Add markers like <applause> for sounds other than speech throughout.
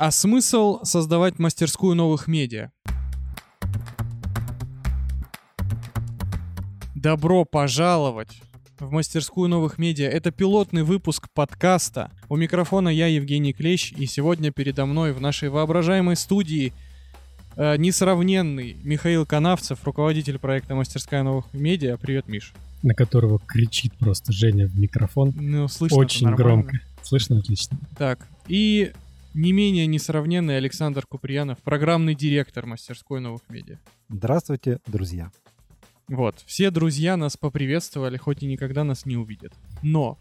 А смысл создавать мастерскую новых медиа? Добро пожаловать в мастерскую новых медиа. Это пилотный выпуск подкаста. У микрофона я, Евгений Клещ, и сегодня передо мной в нашей воображаемой студии э, несравненный Михаил Канавцев, руководитель проекта «Мастерская новых медиа». Привет, Миш. На которого кричит просто Женя в микрофон. Ну, слышно Очень громко. Слышно отлично. Так, и не менее несравненный Александр Куприянов, программный директор мастерской новых медиа. Здравствуйте, друзья. Вот, все друзья нас поприветствовали, хоть и никогда нас не увидят. Но,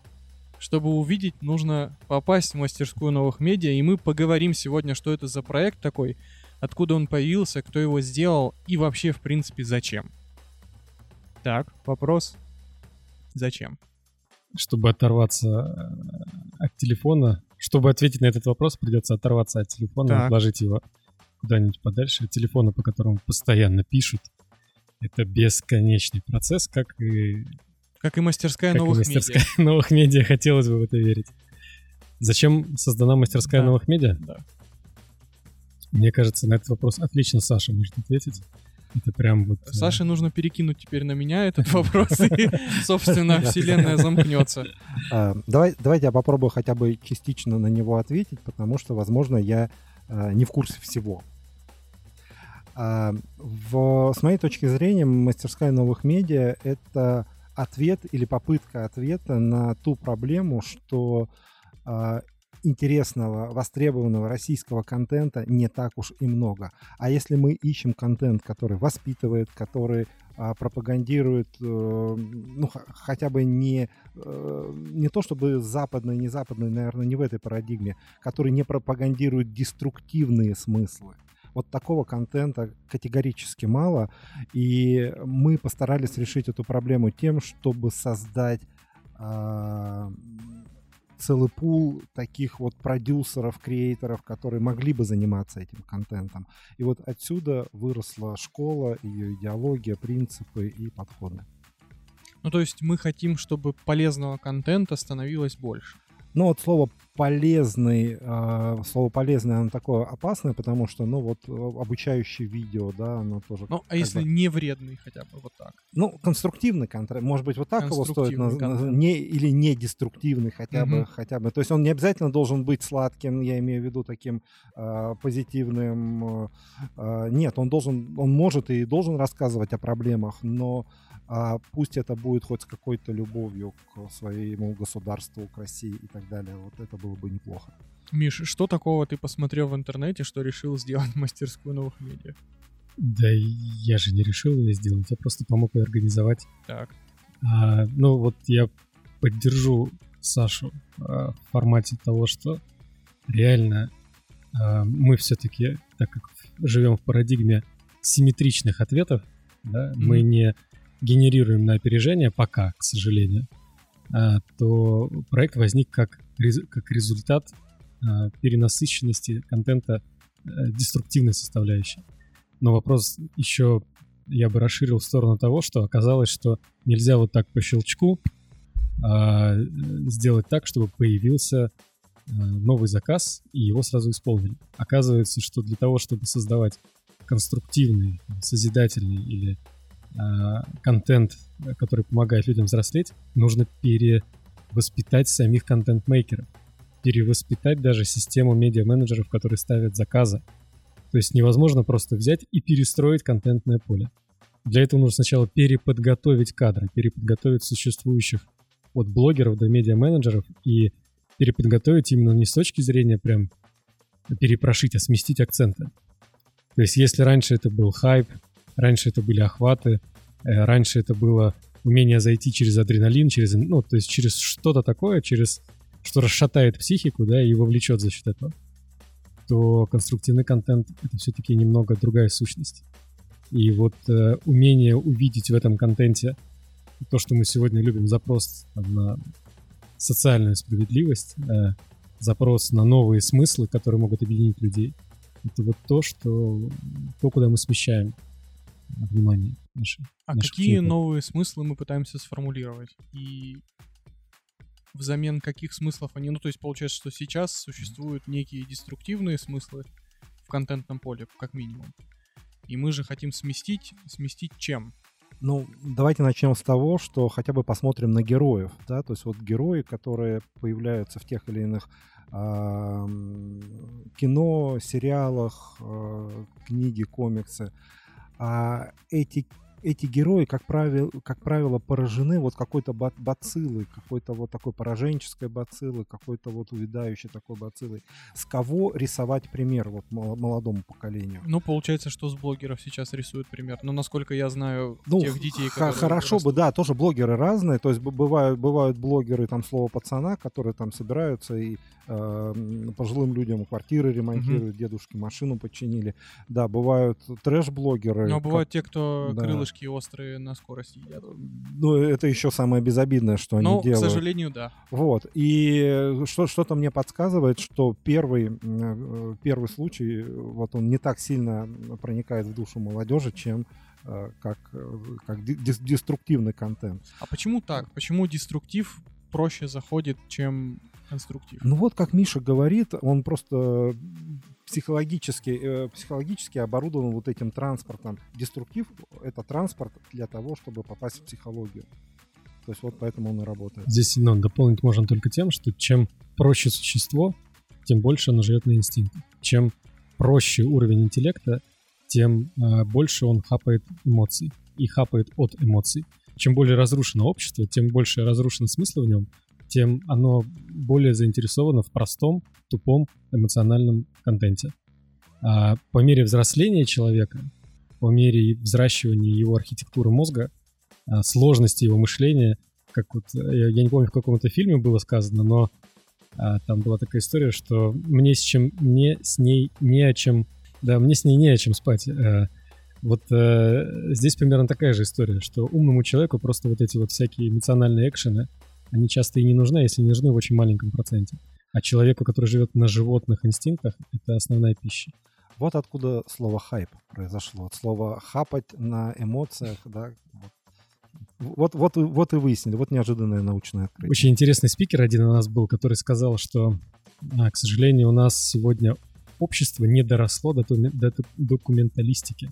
чтобы увидеть, нужно попасть в мастерскую новых медиа, и мы поговорим сегодня, что это за проект такой, откуда он появился, кто его сделал и вообще, в принципе, зачем. Так, вопрос. Зачем? Чтобы оторваться э, от телефона, чтобы ответить на этот вопрос, придется оторваться от телефона, Так. отложить его куда-нибудь подальше от телефона, по которому постоянно пишут. Это бесконечный процесс, как и, Как и мастерская как и новых мастерская медиа. <laughs> новых медиа. Хотелось бы в это верить. Зачем создана мастерская Да. новых медиа? Да. Мне кажется, на этот вопрос отлично Саша может ответить. Это прям вот... э, Саше нужно перекинуть теперь на меня этот <laughs> вопрос, и, собственно, вселенная замкнется. А, Давай, давайте я попробую хотя бы частично на него ответить, потому что, возможно, я а, не в курсе всего. А, в- с моей точки зрения, мастерская новых медиа — это ответ или попытка ответа на ту проблему, что а, интересного, востребованного российского контента не так уж и много. А если мы ищем контент, который воспитывает, который а, пропагандирует, э, ну, хотя бы не, э, не то чтобы западный, не западный, наверное, не в этой парадигме, который не пропагандирует деструктивные смыслы. Вот такого контента категорически мало, и мы постарались решить эту проблему тем, чтобы создать а, целый пул таких вот продюсеров, креаторов, которые могли бы заниматься этим контентом. И вот отсюда выросла школа, ее идеология, принципы и подходы. Ну, то есть мы хотим, чтобы полезного контента становилось больше. Ну вот слово полезный, э, слово полезный, оно такое опасное, потому что, ну вот э, обучающее видео, да, оно тоже. Ну, а если бы- не вредный хотя бы, вот так. Ну, конструктивный контент, может быть, вот так его стоит контент. не или не деструктивный хотя бы, Мгм. хотя бы. То есть он не обязательно должен быть сладким, я имею в виду таким э, позитивным. э, э, нет, он должен, он может и должен рассказывать о проблемах, но а, пусть это будет хоть с какой-то любовью к своему государству, к России и так далее. Вот это было бы неплохо. Миш, что такого ты посмотрел в интернете, что решил сделать <laughs> мастерскую новых медиа? Да я же не решил ее сделать, я просто помог ее организовать. Так. А, ну вот я поддержу Сашу а, в формате того, что реально а, мы все-таки, так как живем в парадигме симметричных ответов, да, мы Мгм. не генерируем на опережение пока, к сожалению, а, то проект возник как, как результат а, перенасыщенности контента э, деструктивной составляющей. Но вопрос еще я бы расширил в сторону того, что оказалось, что нельзя вот так по щелчку а, сделать так, чтобы появился новый заказ и его сразу исполнили. Оказывается, что для того, чтобы создавать конструктивный, созидательный или контент, э, который помогает людям взрослеть, нужно перевоспитать самих контент-мейкеров, перевоспитать даже систему медиа-менеджеров, которые ставят заказы. То есть невозможно просто взять и перестроить контентное поле. Для этого нужно сначала переподготовить кадры, переподготовить существующих от блогеров до медиа-менеджеров и переподготовить именно не с точки зрения прям перепрошить, а сместить акценты. То есть если раньше это был хайп, раньше это были охваты, э, раньше это было умение зайти через адреналин, через, ну, то есть через что-то такое, через что расшатает психику, да, и вовлечет за счет этого, то конструктивный контент — это все-таки немного другая сущность. И вот э, умение увидеть в этом контенте то, что мы сегодня любим, запрос там, на социальную справедливость, э, запрос на новые смыслы, которые могут объединить людей, это вот то, что то, куда мы смещаем внимание наше. А наших какие учеников. новые смыслы мы пытаемся сформулировать? И взамен каких смыслов они... Ну, то есть получается, что сейчас существуют некие деструктивные смыслы в контентном поле, как минимум. И мы же хотим сместить, сместить чем? Ну, давайте начнем с того, что хотя бы посмотрим на героев, да, то есть вот герои, которые появляются в тех или иных э, кино, сериалах, э, книги, комиксы, а эти эти герои, как правило, как правило поражены вот какой-то бациллой, какой-то вот такой пораженческой бациллой, какой-то вот увядающей такой бациллой. С кого рисовать пример вот молодому поколению? Ну, получается, что с блогеров сейчас рисуют пример. Но, насколько я знаю, ну, тех детей, которые... Хорошо растут. бы, да, тоже блогеры разные. То есть бывают, бывают блогеры, там, слово пацана, которые там собираются и пожилым людям квартиры ремонтируют, угу. дедушки машину починили. Да, бывают трэш-блогеры. Но бывают те, кто да. крылышки острые на скорость едят. Ну, это еще самое безобидное, что Но, они делают. к сожалению, да. Вот. И что, что-то мне подсказывает, что первый, э, первый случай, вот он не так сильно проникает в душу молодежи, чем э, как, э, как деструктивный контент. А почему так? Почему деструктив проще заходит, чем конструктив? Ну вот, как Миша говорит, он просто психологически, э, психологически оборудован вот этим транспортом. Деструктив — это транспорт для того, чтобы попасть в психологию. То есть вот поэтому он и работает. Здесь ну, дополнить можно только тем, что чем проще существо, тем больше оно живет на инстинктах. Чем проще уровень интеллекта, тем э, больше он хапает эмоций и хапает от эмоций. Чем более разрушено общество, тем больше разрушено смысла в нем, тем оно более заинтересовано в простом, тупом, эмоциональном контенте. А по мере взросления человека, по мере взращивания его архитектуры мозга, а, сложности его мышления, как вот, я, я не помню, в каком это фильме было сказано, но а, там была такая история, что мне с чем, мне с ней не о чем, да, мне с ней не о чем спать. А, вот а, здесь примерно такая же история, что умному человеку просто вот эти вот всякие эмоциональные экшены, они часто и не нужны, если не нужны в очень маленьком проценте. А человеку, который живет на животных инстинктах, это основная пища. Вот откуда слово хайп произошло. От слова хапать на эмоциях, да. Вот, вот, вот и выяснили, вот неожиданное научное открытие. Очень интересный спикер один у нас был, который сказал, что, а, к сожалению, у нас сегодня общество не доросло до, до документалистики.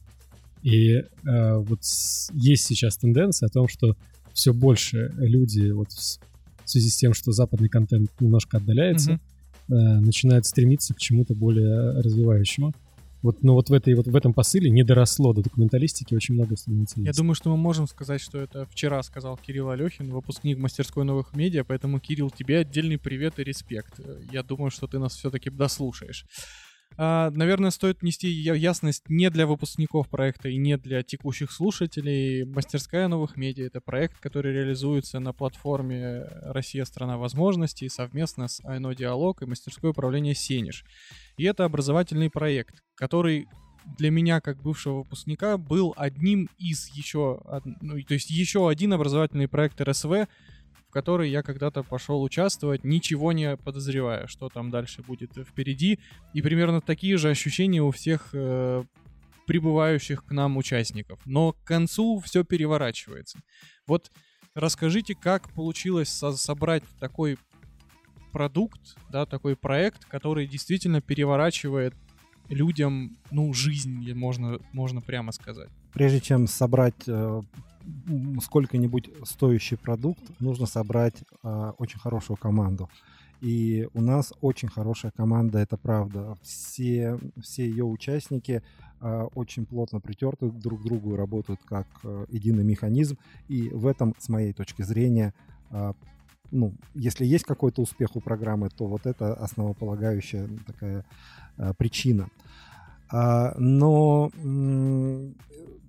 И э, вот есть сейчас тенденция о том, что все больше люди вот в связи с тем, что западный контент немножко отдаляется, mm-hmm. э, начинают стремиться к чему-то более развивающему. Вот, но вот в, этой, вот в этом посыле не доросло до документалистики очень много становится. Я думаю, что мы можем сказать, что это вчера сказал Кирилл Алехин, выпускник мастерской новых медиа, поэтому, Кирилл, тебе отдельный привет и респект. Я думаю, что ты нас все-таки дослушаешь. А, наверное, стоит нести ясность не для выпускников проекта и не для текущих слушателей. Мастерская новых медиа — это проект, который реализуется на платформе «Россия — страна возможностей» совместно с Айно Диалог и мастерское управление «Сенеж». И это образовательный проект, который для меня, как бывшего выпускника, был одним из еще... Ну, то есть еще один образовательный проект РСВ, который я когда-то пошел участвовать, ничего не подозревая, что там дальше будет впереди. И примерно такие же ощущения у всех э, прибывающих к нам участников. Но к концу все переворачивается. Вот расскажите, как получилось со- собрать такой продукт, да, такой проект, который действительно переворачивает людям, ну, жизнь, можно, можно прямо сказать. Прежде чем собрать э, сколько-нибудь стоящий продукт, нужно собрать э, очень хорошую команду. И у нас очень хорошая команда, это правда. Все, все ее участники э, очень плотно притерты друг к другу и работают как э, единый механизм. И в этом, с моей точки зрения, э, ну, если есть какой-то успех у программы, то вот это основополагающая такая э, причина. Но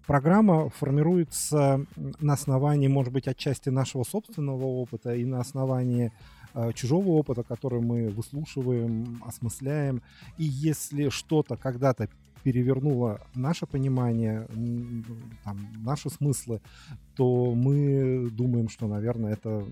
программа формируется на основании, может быть, отчасти нашего собственного опыта и на основании э, чужого опыта, который мы выслушиваем, осмысляем. И если что-то когда-то перевернуло наше понимание, там, наши смыслы, то мы думаем, что, наверное, это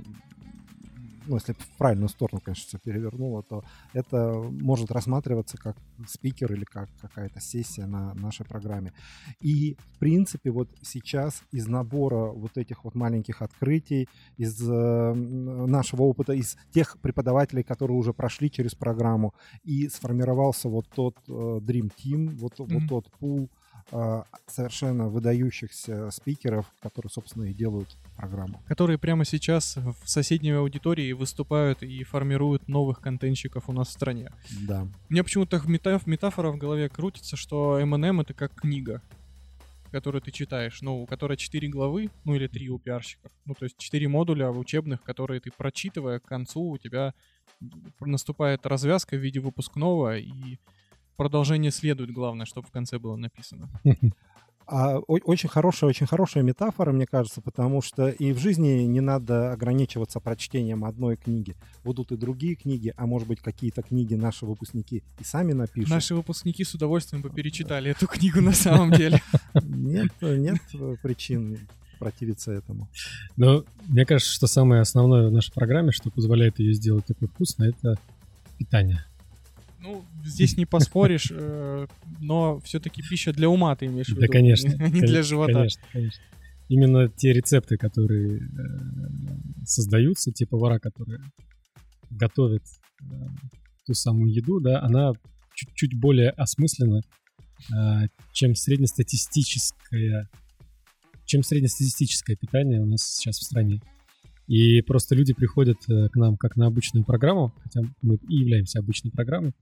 ну, если в правильную сторону, конечно, все перевернуло, то это может рассматриваться как спикер или как какая-то сессия на нашей программе. И, в принципе, вот сейчас из набора вот этих вот маленьких открытий, из э, нашего опыта, из тех преподавателей, которые уже прошли через программу, и сформировался вот тот э, Dream Team, вот, mm-hmm. вот тот пул совершенно выдающихся спикеров, которые, собственно, и делают программу. Которые прямо сейчас в соседней аудитории выступают и формируют новых контентщиков у нас в стране. Да. Мне почему-то метаф- метафора в голове крутится, что M&M это как книга которую ты читаешь, ну, у которой 4 главы, ну или 3 у пиарщиков. Ну, то есть 4 модуля учебных, которые ты прочитывая к концу, у тебя наступает развязка в виде выпускного, и продолжение следует, главное, чтобы в конце было написано. <laughs> А, очень хорошая, очень хорошая метафора, мне кажется, потому что и в жизни не надо ограничиваться прочтением одной книги. Будут и другие книги, а может быть какие-то книги наши выпусники и сами напишут. Наши выпускники с удовольствием бы перечитали эту книгу на самом деле. <laughs> Нет, нет причин противиться этому. Но мне кажется, что самое основное в нашей программе, что позволяет ее сделать такой вкусной, это питание. Ну, здесь не поспоришь, э, но все-таки пища для ума ты имеешь в виду. Да, конечно. <laughs> Не для живота. Конечно, конечно. Именно те рецепты, которые э, создаются, те повара, которые готовят э, ту самую еду, да, она чуть-чуть более осмыслена, чем среднестатистическое, чем среднестатистическое питание у нас сейчас в стране. И просто люди приходят к нам как на обычную программу, хотя мы и являемся обычной программой,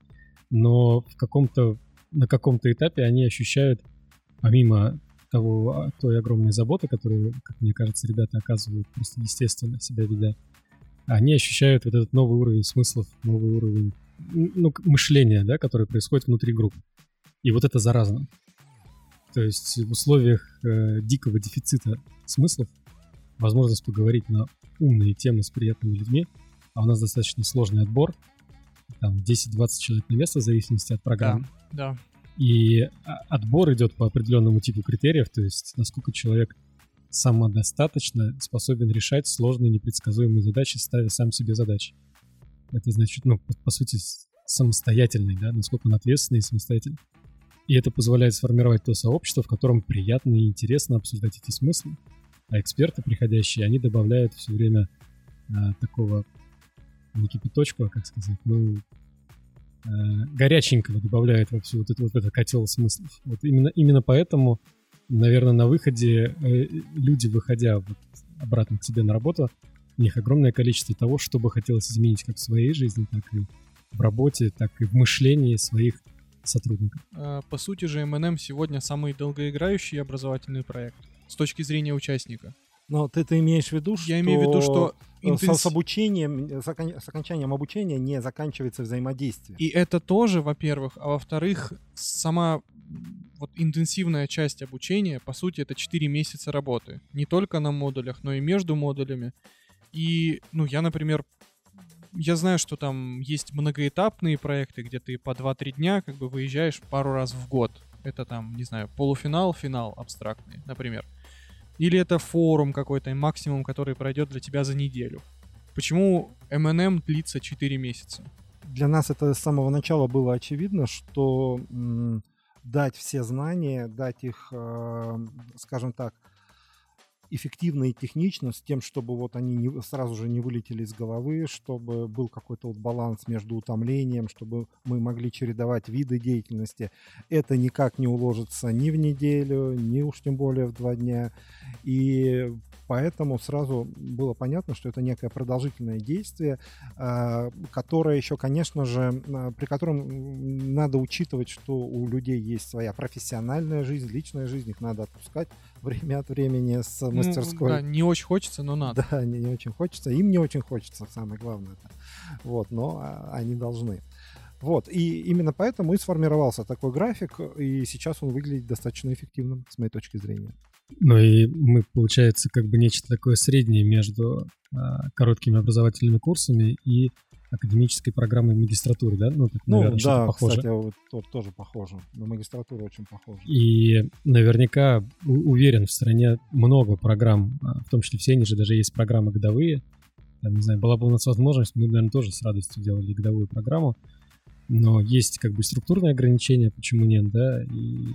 но в каком-то, на каком-то этапе они ощущают, помимо того, той огромной заботы, которую, как мне кажется, ребята оказывают просто естественно себя ведя, они ощущают вот этот новый уровень смыслов, новый уровень ну, мышления, да, который происходит внутри группы. И вот это заразно. То есть в условиях э, дикого дефицита смыслов возможность поговорить на умные темы с приятными людьми, а у нас достаточно сложный отбор, там 10-20 человек на место в зависимости от программы. Да, да. И а, отбор идет по определенному типу критериев, то есть насколько человек самодостаточно способен решать сложные непредсказуемые задачи, ставя сам себе задачи. Это значит, ну, по, по сути, самостоятельный, да, насколько он ответственный и самостоятельный. И это позволяет сформировать то сообщество, в котором приятно и интересно обсуждать эти смыслы. А эксперты, приходящие, они добавляют все время а, такого не кипяточку, а как сказать, ну, э, горяченького добавляет во всю вот, это, вот этот котел смыслов. Вот именно, именно поэтому, наверное, на выходе э, люди, выходя вот обратно к себе на работу, у них огромное количество того, что бы хотелось изменить как в своей жизни, так и в работе, так и в мышлении своих сотрудников. А, по сути же, M&M сегодня самый долгоиграющий образовательный проект с точки зрения участника. Но ты, ты имеешь в виду, что... Я имею в виду, что... Интенс... С, обучением, с, окон... с окончанием обучения не заканчивается взаимодействие. И это тоже, во-первых. А во-вторых, сама вот интенсивная часть обучения, по сути, это 4 месяца работы. Не только на модулях, но и между модулями. И, ну, я, например, я знаю, что там есть многоэтапные проекты, где ты по 2-3 дня как бы выезжаешь пару раз в год. Это там, не знаю, полуфинал, финал абстрактный, например. Или это форум какой-то, максимум, который пройдет для тебя за неделю? Почему M&M длится 4 месяца? Для нас это с самого начала было очевидно, что м, дать все знания, дать их, э, скажем так, эффективно и технично, с тем, чтобы вот они не, сразу же не вылетели из головы, чтобы был какой-то вот баланс между утомлением, чтобы мы могли чередовать виды деятельности. Это никак не уложится ни в неделю, ни уж тем более в два дня. И поэтому сразу было понятно, что это некое продолжительное действие, а, которое еще, конечно же, а, при котором надо учитывать, что у людей есть своя профессиональная жизнь, личная жизнь, их надо отпускать время от времени с ну, мастерской. Ну, да, не очень хочется, но надо. Да, не, не очень хочется. Им не очень хочется, самое главное. Это. Вот, но а, они должны. Вот, и именно поэтому и сформировался такой график, и сейчас он выглядит достаточно эффективным, с моей точки зрения. Ну и мы, получается, как бы нечто такое среднее между а, короткими образовательными курсами и академической программой магистратуры, да? Ну, так, ну наверное, да, похоже. кстати, вот, вот, тоже похоже. На магистратуру очень похоже. И наверняка, уверен, в стране много программ, а, в том числе все они же даже есть программы годовые, там, не знаю, была бы у нас возможность, мы, наверное, тоже с радостью делали годовую программу. Но есть как бы структурные ограничения, почему нет, да, и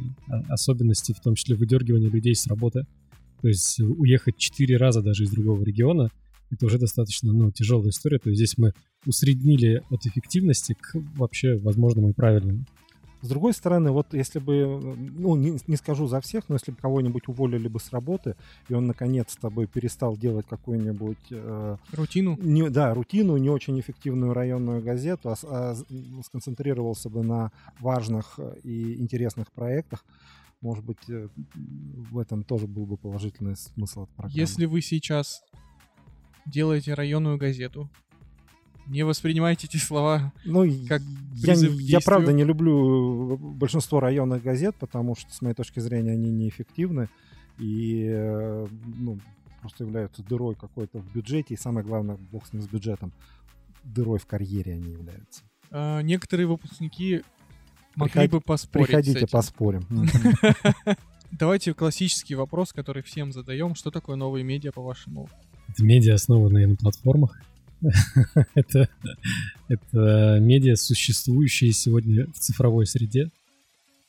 особенности, в том числе выдергивания людей с работы. То есть уехать четыре раза даже из другого региона, это уже достаточно ну, тяжелая история. То есть здесь мы усреднили от эффективности к вообще возможному и правильному. С другой стороны, вот если бы, ну, не, не скажу за всех, но если бы кого-нибудь уволили бы с работы, и он наконец-то бы перестал делать какую-нибудь... Э, рутину? Не, да, рутину, не очень эффективную районную газету, а, а сконцентрировался бы на важных и интересных проектах, может быть, э, в этом тоже был бы положительный смысл от программы. Если вы сейчас делаете районную газету, не воспринимайте эти слова ну, как я, я правда не люблю большинство районных газет, потому что, с моей точки зрения, они неэффективны и э, ну, просто являются дырой какой-то в бюджете. И самое главное, бог с ним с бюджетом, дырой в карьере они являются. А, некоторые выпускники могли Приход... бы поспорить Приходите, поспорим. <laughs> Давайте классический вопрос, который всем задаем. Что такое новые медиа, по-вашему? Это медиа, основанные на платформах. <laughs> это, это медиа, существующие сегодня в цифровой среде,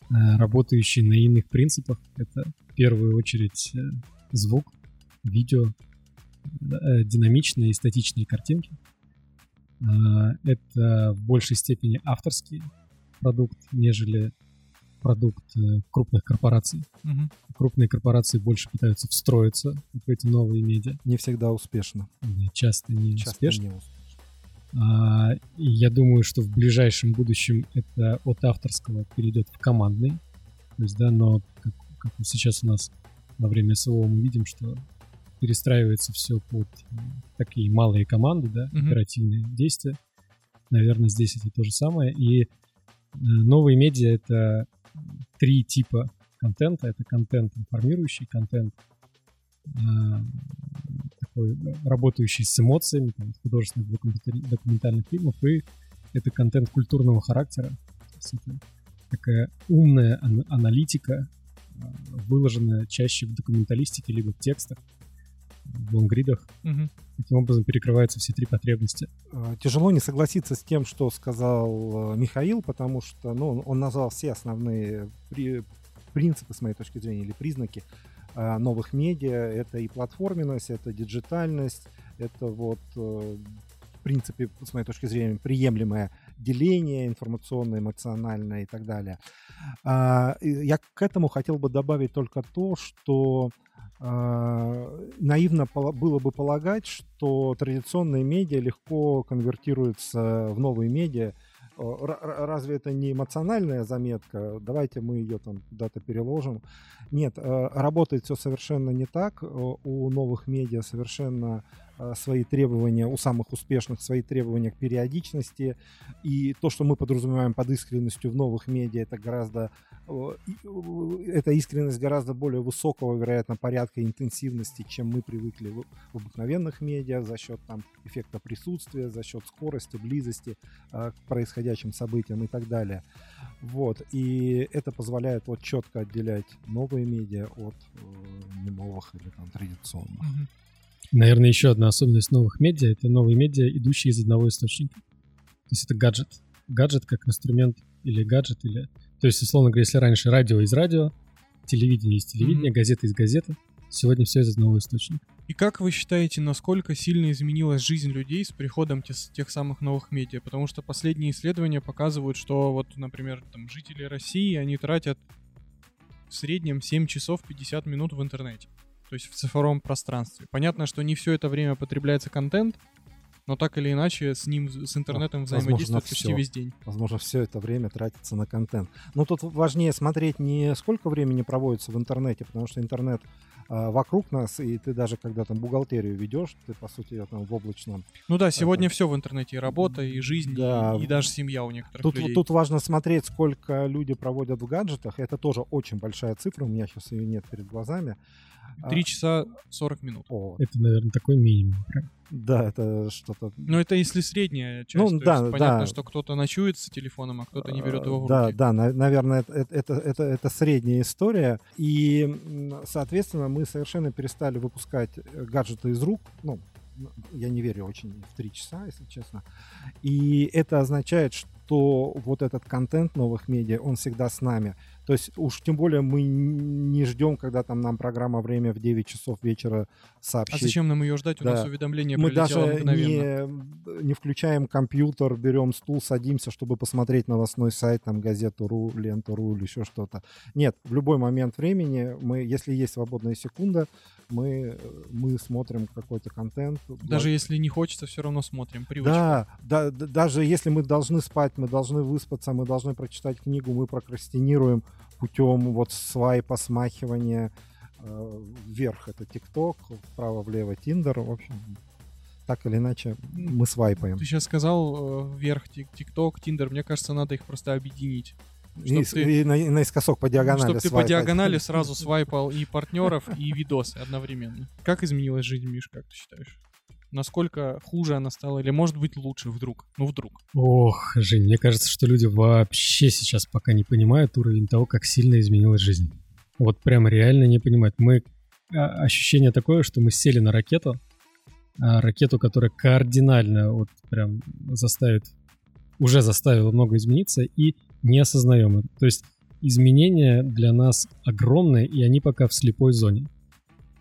э, работающие на иных принципах. Это в первую очередь э, звук, видео, э, динамичные и статичные картинки. Это в большей степени авторский продукт, нежели продукт крупных корпораций. Угу. Крупные корпорации больше пытаются встроиться в эти новые медиа. Не всегда успешно. Часто не часто успешно. Не успешно. А, я думаю, что в ближайшем будущем это от авторского перейдет в командный. То есть, да, но как, как сейчас у нас во время СВО мы видим, что перестраивается все под такие малые команды, да, mm-hmm. оперативные действия. Наверное, здесь это то же самое. И э, новые медиа — это три типа контента. Это контент информирующий, контент а, такой работающий с эмоциями, там, художественных документальных фильмов, и это контент культурного характера. это такая умная аналитика, а, выложенная чаще в документалистике либо в текстах, в лонгридах. Угу. Таким образом перекрываются все три потребности. А, тяжело не согласиться с тем, что сказал Михаил, потому что ну, он назвал все основные при, принципы, с моей точки зрения, или признаки э, новых медиа. Это и платформенность, это диджитальность, это вот э, в принципе, с моей точки зрения, приемлемое деление информационное, эмоциональное и так далее. А, я к этому хотел бы добавить только то, что наивно было бы полагать, что традиционные медиа легко конвертируются в новые медиа, разве это не эмоциональная заметка? Давайте мы ее там куда-то переложим. Нет, э, работает все совершенно не так. Э, у новых медиа совершенно Э, свои требования, у самых успешных свои требования к периодичности. И то, что мы подразумеваем под искренностью в новых медиа, это гораздо, э, эта искренность гораздо более высокого, вероятно, порядка интенсивности, чем мы привыкли в обыкновенных медиа за счет там, эффекта присутствия, за счет скорости, близости э, к происходящим событиям и так далее. Вот. И это позволяет вот четко отделять новые медиа от э, не новых или там традиционных. Mm-hmm. Наверное, еще одна особенность новых медиа — это новые медиа, идущие из одного источника. То есть это гаджет. Гаджет как инструмент или гаджет, или... То есть, условно говоря, если раньше радио из радио, телевидение из телевидения, mm-hmm. газета из газеты, сегодня все из одного источника. И как вы считаете, насколько сильно изменилась жизнь людей с приходом тех, тех самых новых медиа? Потому что последние исследования показывают, что вот, например, там жители России, они тратят в среднем 7 часов 50 минут в интернете то есть в цифровом пространстве. Понятно, что не все это время потребляется контент, но так или иначе с ним, с интернетом взаимодействует почти все. весь день. Возможно, все это время тратится на контент. Но тут важнее смотреть не сколько времени проводится в интернете, потому что интернет э, вокруг нас, и ты даже когда там бухгалтерию ведешь, ты, по сути, там в облачном... Ну да, сегодня это... все в интернете, и работа, и жизнь, да. и, и даже семья у некоторых тут, людей. Тут важно смотреть, сколько люди проводят в гаджетах. Это тоже очень большая цифра, у меня сейчас ее нет перед глазами. 3 а. часа 40 минут. О. Это, наверное, такой минимум. Да, это что-то... Ну, это если средняя часть. Ну, да, есть, понятно, да. что кто-то ночует с телефоном, а кто-то не берет его в руки. Да, да, наверное, это, это, это, это средняя история. И, соответственно, мы совершенно перестали выпускать гаджеты из рук. Ну, я не верю очень в три часа, если честно. И это означает, что вот этот контент новых медиа, он всегда с нами. То есть уж тем более мы не ждем, когда там нам программа «Время» в 9 часов вечера сообщит. А зачем нам ее ждать? У Да. нас уведомление Мы даже мгновенно. не, не включаем компьютер, берем стул, садимся, чтобы посмотреть новостной сайт, там, газету.ру, ленту.ру или еще что-то. Нет, в любой момент времени, мы, если есть свободная секунда, мы, мы смотрим какой-то контент. Даже если не хочется, все равно смотрим. Привычка. Да, да, даже если мы должны спать, мы должны выспаться, мы должны прочитать книгу, мы прокрастинируем путем вот свайпа, смахивания э, вверх это ТикТок, вправо-влево Тиндер, в общем, так или иначе мы свайпаем. Ты сейчас сказал э, вверх Тик- ТикТок, Тиндер. Мне кажется, надо их просто объединить. И, ты- и на- и наискосок по диагонали Чтобы ты по диагонали <laughs> сразу свайпал и партнеров, и видосы одновременно. Как изменилась жизнь, Миш, как ты считаешь? Насколько хуже она стала, или может быть лучше вдруг? Ну, вдруг. Ох, Жень, мне кажется, что люди вообще сейчас пока не понимают уровень того, как сильно изменилась жизнь. Вот прям реально не понимают. Мы а, ощущение такое, что мы сели на ракету, а, ракету, которая кардинально вот прям заставит, уже заставила много измениться, и не осознаем это. То есть изменения для нас огромные, и они пока в слепой зоне.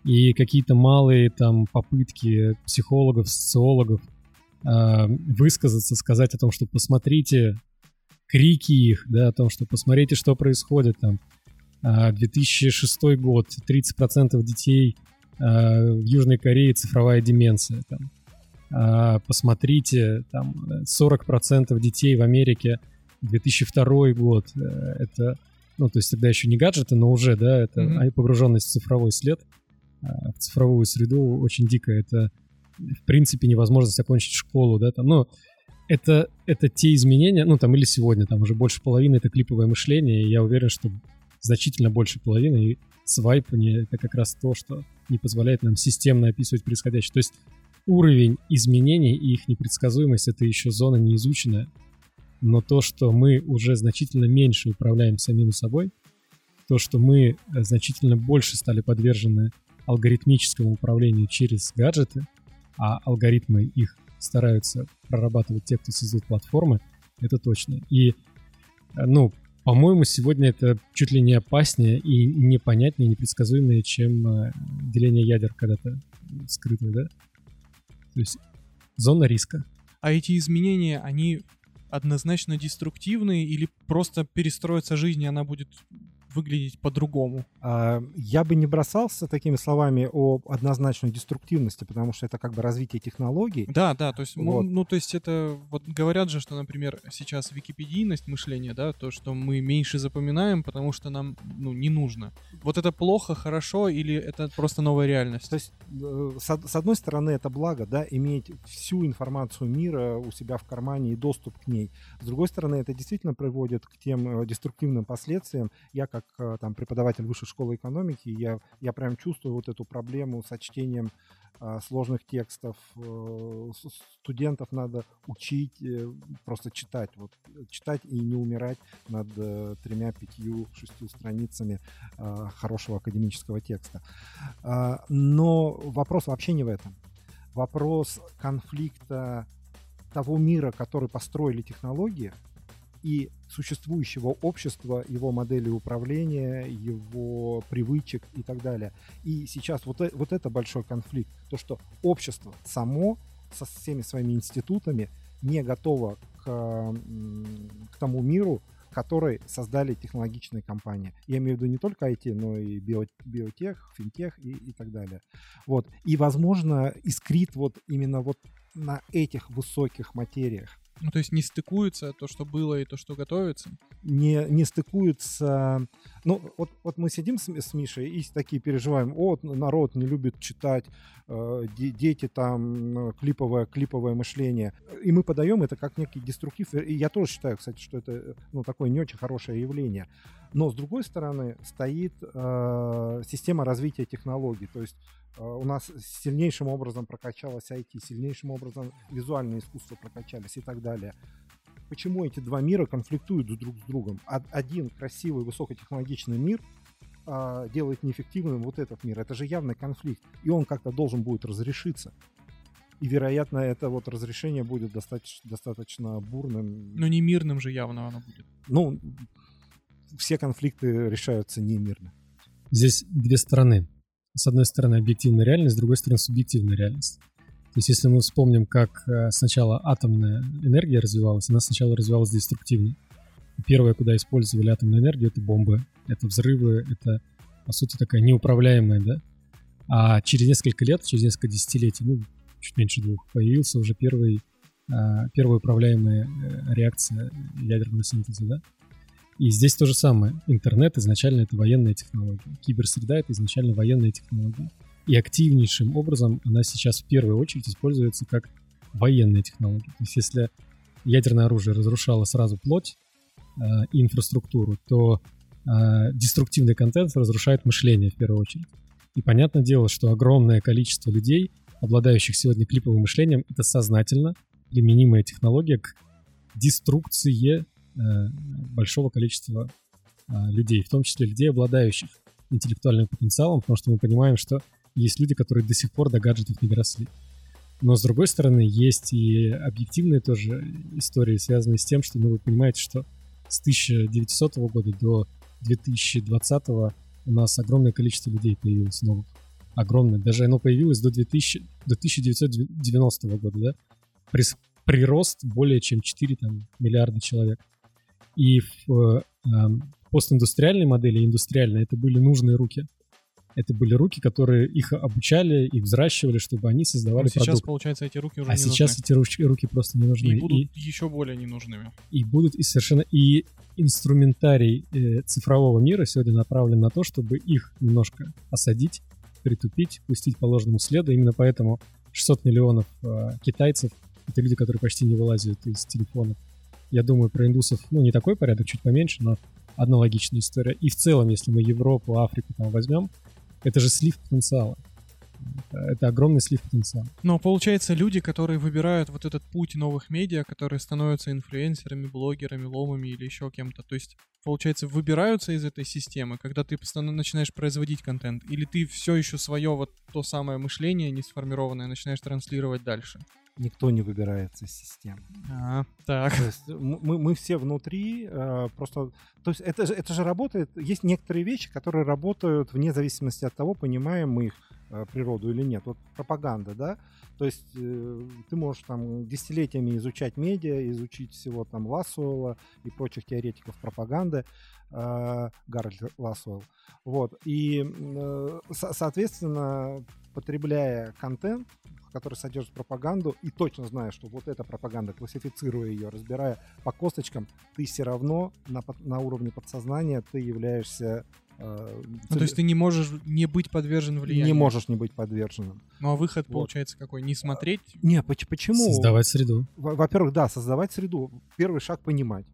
И какие-то малые там попытки психологов, социологов а, высказаться, сказать о том, что посмотрите крики их, да, о том, что посмотрите, что происходит там. А, 2006 год, 30% детей а, в Южной Корее цифровая деменция. Там. А, Посмотрите, там 40% детей в Америке 2002 год. э, Это, ну, то есть тогда еще не гаджеты, но уже, да, это а, погруженность в цифровой след, в цифровую среду очень дико. Это, в принципе, невозможность окончить школу, да, там, ну, это, это те изменения, ну, там, или сегодня, там уже больше половины это клиповое мышление, и я уверен, что значительно больше половины, и свайпание — это как раз то, что не позволяет нам системно описывать происходящее. То есть уровень изменений и их непредсказуемость — это еще зона неизученная, но то, что мы уже значительно меньше управляем самим собой, то, что мы э, значительно больше стали подвержены алгоритмическому управлению через гаджеты, а алгоритмы их стараются прорабатывать те, кто создает платформы, это точно. И, э, ну, по-моему, сегодня это чуть ли не опаснее и непонятнее, непредсказуемее, чем э, деление ядер когда-то скрытое, да? То есть зона риска. А эти изменения, они однозначно деструктивные или просто перестроится жизнь, и она будет выглядеть по-другому? А, Я бы не бросался такими словами о однозначной деструктивности, потому что это как бы развитие технологий. Да, да, то есть, ну, Вот. ну, то есть это, вот говорят же, что, например, сейчас википедийность мышления, да, то, что мы меньше запоминаем, потому что нам, ну, не нужно. Вот это плохо, хорошо или это просто новая реальность? То есть, э, с од- с одной стороны, это благо, да, иметь всю информацию мира у себя в кармане и доступ к ней. С другой стороны, это действительно приводит к тем э, деструктивным последствиям. Я, как там преподаватель высшей школы экономики, я, я прям чувствую вот эту проблему со чтением э, сложных текстов. Э, с- Студентов надо учить э, просто читать. Вот, э, читать и не умирать над э, тремя, пятью, шестью страницами э, хорошего академического текста. Но вопрос вообще не в этом. Вопрос конфликта того мира, который построили технологии, и существующего общества, его модели управления, его привычек и так далее. И сейчас вот, э- вот это большой конфликт. То, что общество само со всеми своими институтами не готово к, к тому миру, который создали технологичные компании. Я имею в виду не только IT, но и био- биотех, финтех и, и так далее. Вот. И, возможно, искрит вот именно вот на этих высоких материях. Ну, то есть не стыкуется то, что было, и то, что готовится? не, не стыкуются. Ну, вот, вот мы сидим с, с Мишей и такие переживаем, о, народ не любит читать, э, де- дети там, э, клиповое, клиповое мышление. И мы подаем это как некий деструктив. И я тоже считаю, кстати, что это ну, такое не очень хорошее явление. Но с другой стороны стоит э, система развития технологий. То есть у нас сильнейшим образом прокачалось IT, сильнейшим образом визуальное искусство прокачались и так далее почему эти два мира конфликтуют друг с другом. Од- Один красивый высокотехнологичный мир а, делает неэффективным вот этот мир. Это же явный конфликт. И он как-то должен будет разрешиться. и, вероятно, это вот разрешение будет достаточно, достаточно бурным. Но не мирным же явно оно будет. Ну, все конфликты решаются не мирно. Здесь две стороны. С одной стороны объективная реальность, с другой стороны субъективная реальность. То есть если мы вспомним, как э, сначала атомная энергия развивалась, она сначала развивалась деструктивно. Первое, куда использовали атомную энергию, это бомбы, это взрывы, это, по сути, такая неуправляемая, да? А через несколько лет, через несколько десятилетий, ну, чуть меньше двух, появился уже первый, а, первая управляемая э, реакция ядерного синтеза, да? И здесь то же самое. Интернет изначально это военная технология. Киберсреда это изначально военная технология. И активнейшим образом она сейчас в первую очередь используется как военная технология. То есть если ядерное оружие разрушало сразу плоть э, и инфраструктуру, то э, деструктивный контент разрушает мышление в первую очередь. И понятное дело, что огромное количество людей, обладающих сегодня клиповым мышлением, это сознательно применимая технология к деструкции большого количества э, людей, в том числе людей, обладающих интеллектуальным потенциалом, потому что мы понимаем, что есть люди, которые до сих пор до гаджетов не доросли. Но, с другой стороны, есть и объективные тоже истории, связанные с тем, что, ну, вы понимаете, что с 1900 года до 2020 у нас огромное количество людей появилось новых. Огромное. Даже оно появилось до, 2000, до 1990 года, да? Прирост более чем 4 там, миллиарда человек. И в э, постиндустриальной модели, индустриальной, это были нужные руки. Это были руки, которые их обучали и взращивали, чтобы они создавали Но сейчас, продукт. получается, эти руки уже А не сейчас нужны. эти руки, руки просто не нужны. И будут И- еще более ненужными. и будут и совершенно и инструментарий э, цифрового мира сегодня направлен на то, чтобы их немножко осадить, притупить, пустить по ложному следу. Именно поэтому 600 миллионов э, китайцев это люди, которые почти не вылазят из телефонов. Я думаю, про индусов, ну, не такой порядок, чуть поменьше, но аналогичная история. И в целом, если мы Европу, Африку там возьмем, это же слив потенциала. Это, огромный слив потенциала. Но получается, люди, которые выбирают вот этот путь новых медиа, которые становятся инфлюенсерами, блогерами, ломами или еще кем-то, то есть, получается, выбираются из этой системы, когда ты постоянно начинаешь производить контент, или ты все еще свое вот то самое мышление не сформированное начинаешь транслировать дальше? Никто не выбирается из системы. А, так. То есть мы, мы все внутри, э, просто... То есть это, же- это же работает... Есть некоторые вещи, которые работают вне зависимости от того, понимаем мы их э, природу или нет. Вот пропаганда, да? То есть э, ты можешь там десятилетиями изучать медиа, изучить всего там Лассуэлла и прочих теоретиков пропаганды, э, Гарольд Лассуэлл. Вот. И, э, со- соответственно, потребляя контент, который содержит пропаганду, и точно зная, что вот эта пропаганда, классифицируя ее, разбирая по косточкам, ты все равно на, на уровне подсознания ты являешься... э, Ну, то есть ты не можешь не быть подвержен влиянию. не можешь не быть подверженным. Ну а выход Вот. получается какой? Не смотреть? Не, поч- почему? Создавать среду. Во- Во-первых, да, создавать среду. Первый шаг понимать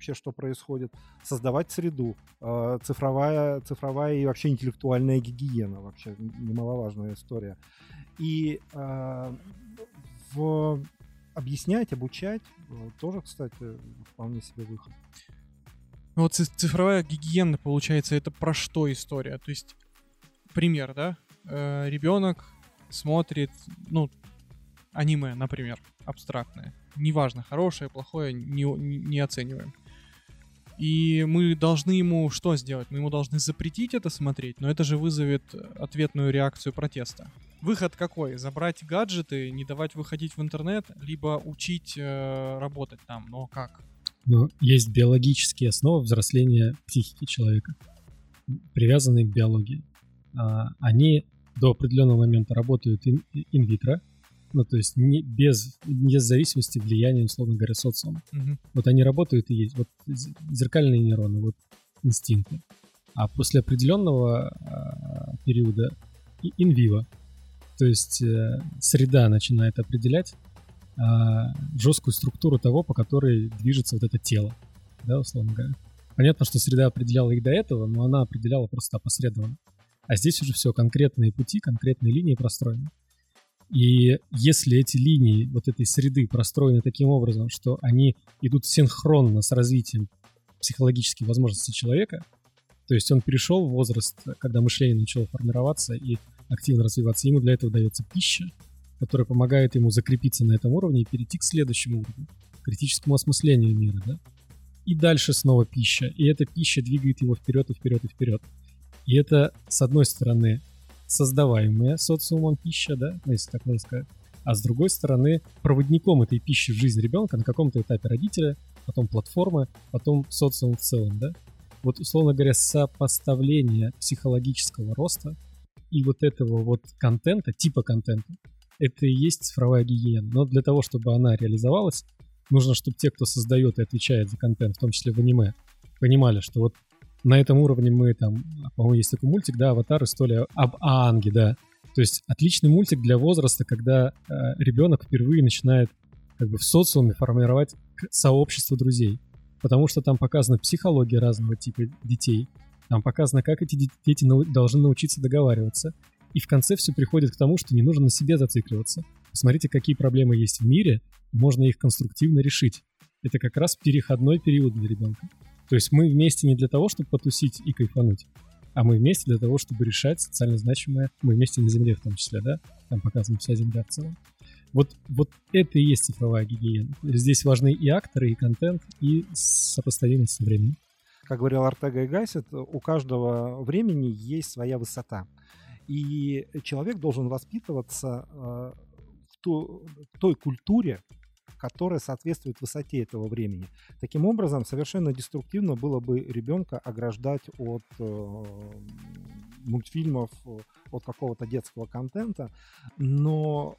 вообще, что происходит. Создавать среду. Э, Цифровая, цифровая и вообще интеллектуальная гигиена. Вообще немаловажная история. И э, в объяснять, обучать э, тоже, кстати, вполне себе выход. Ну, Вот ци- цифровая гигиена, получается, это про что история? То есть, пример, да? ребенок смотрит, ну, аниме, например, абстрактное. Неважно, хорошее, плохое, не- не оцениваем. И мы должны ему что сделать? Мы ему должны запретить это смотреть, но это же вызовет ответную реакцию протеста. Выход какой? Забрать гаджеты, не давать выходить в интернет, либо учить э, работать там. Но как? Но есть биологические основы взросления психики человека, привязанные к биологии. А, Они до определенного момента работают ин- инвитро, ну то есть не, без, без зависимости влияния, условно говоря, социума. Мгм. Вот они работают и есть. Вот зеркальные нейроны, вот инстинкты. А после определенного а, периода и- инвиво, то есть э, среда начинает определять а, жесткую структуру того, по которой движется вот это тело, да, условно говоря. Понятно, что среда определяла их до этого, но она определяла просто опосредованно. А здесь уже все конкретные пути, конкретные линии простроены. И если эти линии вот этой среды простроены таким образом, что они идут синхронно с развитием психологических возможностей человека, то есть он перешел в возраст, когда мышление начало формироваться и активно развиваться, ему для этого дается пища, которая помогает ему закрепиться на этом уровне и перейти к следующему уровню, критическому осмыслению мира, да? И дальше снова пища. И эта пища двигает его вперед и вперед и вперед. И это, с одной стороны, создаваемая социумом пища, да, ну, если так можно сказать, а с другой стороны, проводником этой пищи в жизнь ребенка на каком-то этапе родителя, потом платформы, потом социум в целом, да. Вот, условно говоря, сопоставление психологического роста и вот этого вот контента, типа контента, это и есть цифровая гигиена. Но для того, чтобы она реализовалась, нужно, чтобы те, кто создает и отвечает за контент, в том числе в аниме, понимали, что вот на этом уровне мы там, по-моему, есть такой мультик, да, «Аватар. История об Аанге», да. То есть отличный мультик для возраста, когда э, ребенок впервые начинает как бы в социуме формировать сообщество друзей. Потому что там показана психология разного типа детей. Там показано, как эти дети нау- должны научиться договариваться. И в конце все приходит к тому, что не нужно на себе зацикливаться. Посмотрите, какие проблемы есть в мире, можно их конструктивно решить. Это как раз переходной период для ребенка. То есть мы вместе не для того, чтобы потусить и кайфануть, а мы вместе для того, чтобы решать социально значимое, мы вместе на Земле в том числе, да, там показана вся Земля в целом. Вот, вот это и есть цифровая гигиена. Здесь важны и акторы, и контент, и сопоставимость со временем. Как говорил Артега и Гайсет, у каждого времени есть своя высота. И человек должен воспитываться э, в, той культуре, которая соответствует высоте этого времени. Таким образом, совершенно деструктивно было бы ребенка ограждать от э, мультфильмов, от какого-то детского контента, но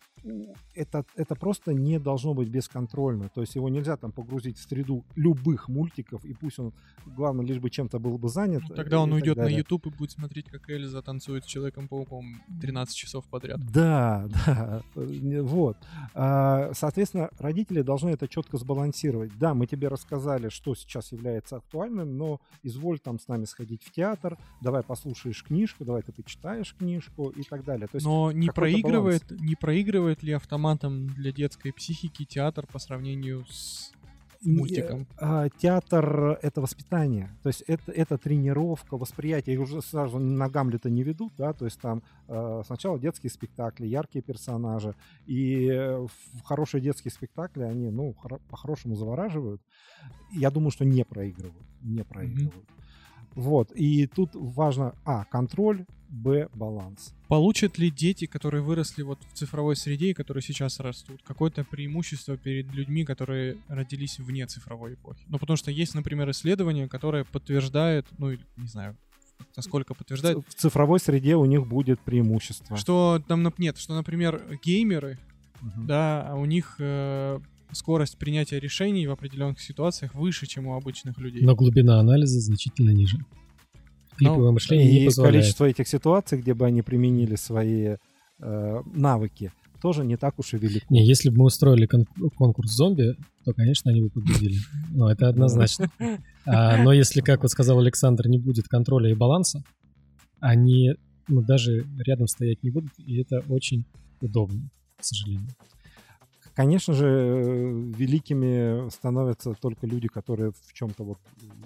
это, это просто не должно быть бесконтрольно. То есть его нельзя там погрузить в среду любых мультиков, и пусть он, главное, лишь бы чем-то был бы занят. Ну, тогда он уйдет на YouTube и будет смотреть, как Эльза танцует с Человеком-пауком 13 часов подряд. Да, да, вот. А, соответственно, родители должны это четко сбалансировать. Да, мы тебе рассказали, что сейчас является актуальным, но изволь там с нами сходить в театр, давай послушаешь книжку, давай ты почитаешь книжку и так далее. То есть но не проигрывает, не проигрывает ли автоматом для детской психики театр по сравнению с мультиком? А, театр — это воспитание, то есть это, это тренировка, восприятие. Их уже сразу на Гамлета не ведут, да, то есть там э, сначала детские спектакли, яркие персонажи, и в хорошие детские спектакли они, ну, хоро- по-хорошему завораживают. Я думаю, что не проигрывают, не проигрывают. Mm-hmm. Вот, и тут важно, а, контроль, б, баланс. Получат ли дети, которые выросли вот в цифровой среде и которые сейчас растут, какое-то преимущество перед людьми, которые родились вне цифровой эпохи? Ну, потому что есть, например, исследование, которое подтверждает, ну, не знаю, насколько подтверждает. В цифровой среде у них будет преимущество. Что там, нет, что, например, геймеры, uh-huh. да, а у них э, скорость принятия решений в определенных ситуациях выше, чем у обычных людей. Но глубина анализа значительно ниже. Клиповое ну, мышление и не позволяет. количество этих ситуаций, где бы они применили свои э, навыки, тоже не так уж и велико. Не, если бы мы устроили кон- конкурс зомби, то, конечно, они бы победили. Ну, это однозначно. А, но если, как вот сказал Александр, не будет контроля и баланса, они ну, даже рядом стоять не будут, и это очень удобно, к сожалению. Конечно же, великими становятся только люди, которые в чем-то вот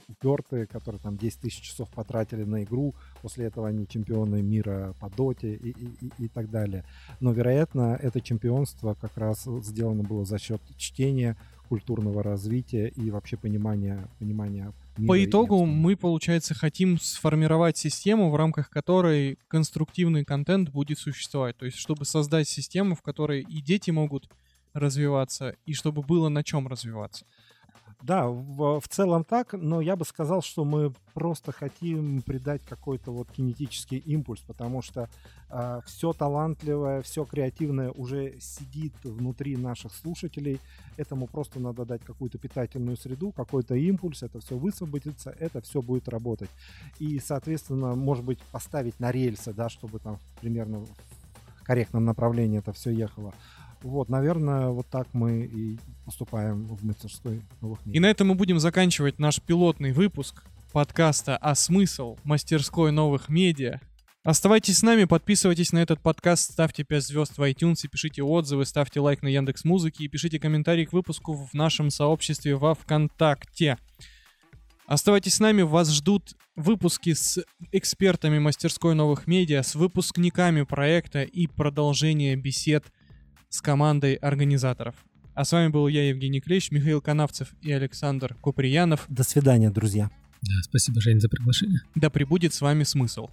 упертые, которые там 10 тысяч часов потратили на игру, после этого они чемпионы мира по доте и, и, и, и так далее. Но, вероятно, это чемпионство как раз сделано было за счет чтения, культурного развития и вообще понимания, понимания по итогу мы, получается, хотим сформировать систему, в рамках которой конструктивный контент будет существовать. То есть, чтобы создать систему, в которой и дети могут развиваться, и чтобы было на чем развиваться. Да, в, в целом так, но я бы сказал, что мы просто хотим придать какой-то вот кинетический импульс, потому что э, а, все талантливое, все креативное уже сидит внутри наших слушателей. Этому просто надо дать какую-то питательную среду, какой-то импульс, это все высвободится, это все будет работать. И, соответственно, может быть, поставить на рельсы, да, чтобы там примерно в корректном направлении это все ехало. Вот, наверное, вот так мы и поступаем в мастерской новых медиа. И на этом мы будем заканчивать наш пилотный выпуск подкаста «А смысл мастерской новых медиа». Оставайтесь с нами, подписывайтесь на этот подкаст, ставьте 5 звезд в iTunes и пишите отзывы, ставьте лайк на Яндекс Музыки и пишите комментарии к выпуску в нашем сообществе во ВКонтакте. Оставайтесь с нами, вас ждут выпуски с экспертами мастерской новых медиа, с выпускниками проекта и продолжение бесед с командой организаторов. А с вами был я, Евгений Клещ, Михаил Канавцев и Александр Куприянов. До свидания, друзья. Да, спасибо, Жень, за приглашение. Да пребудет с вами смысл.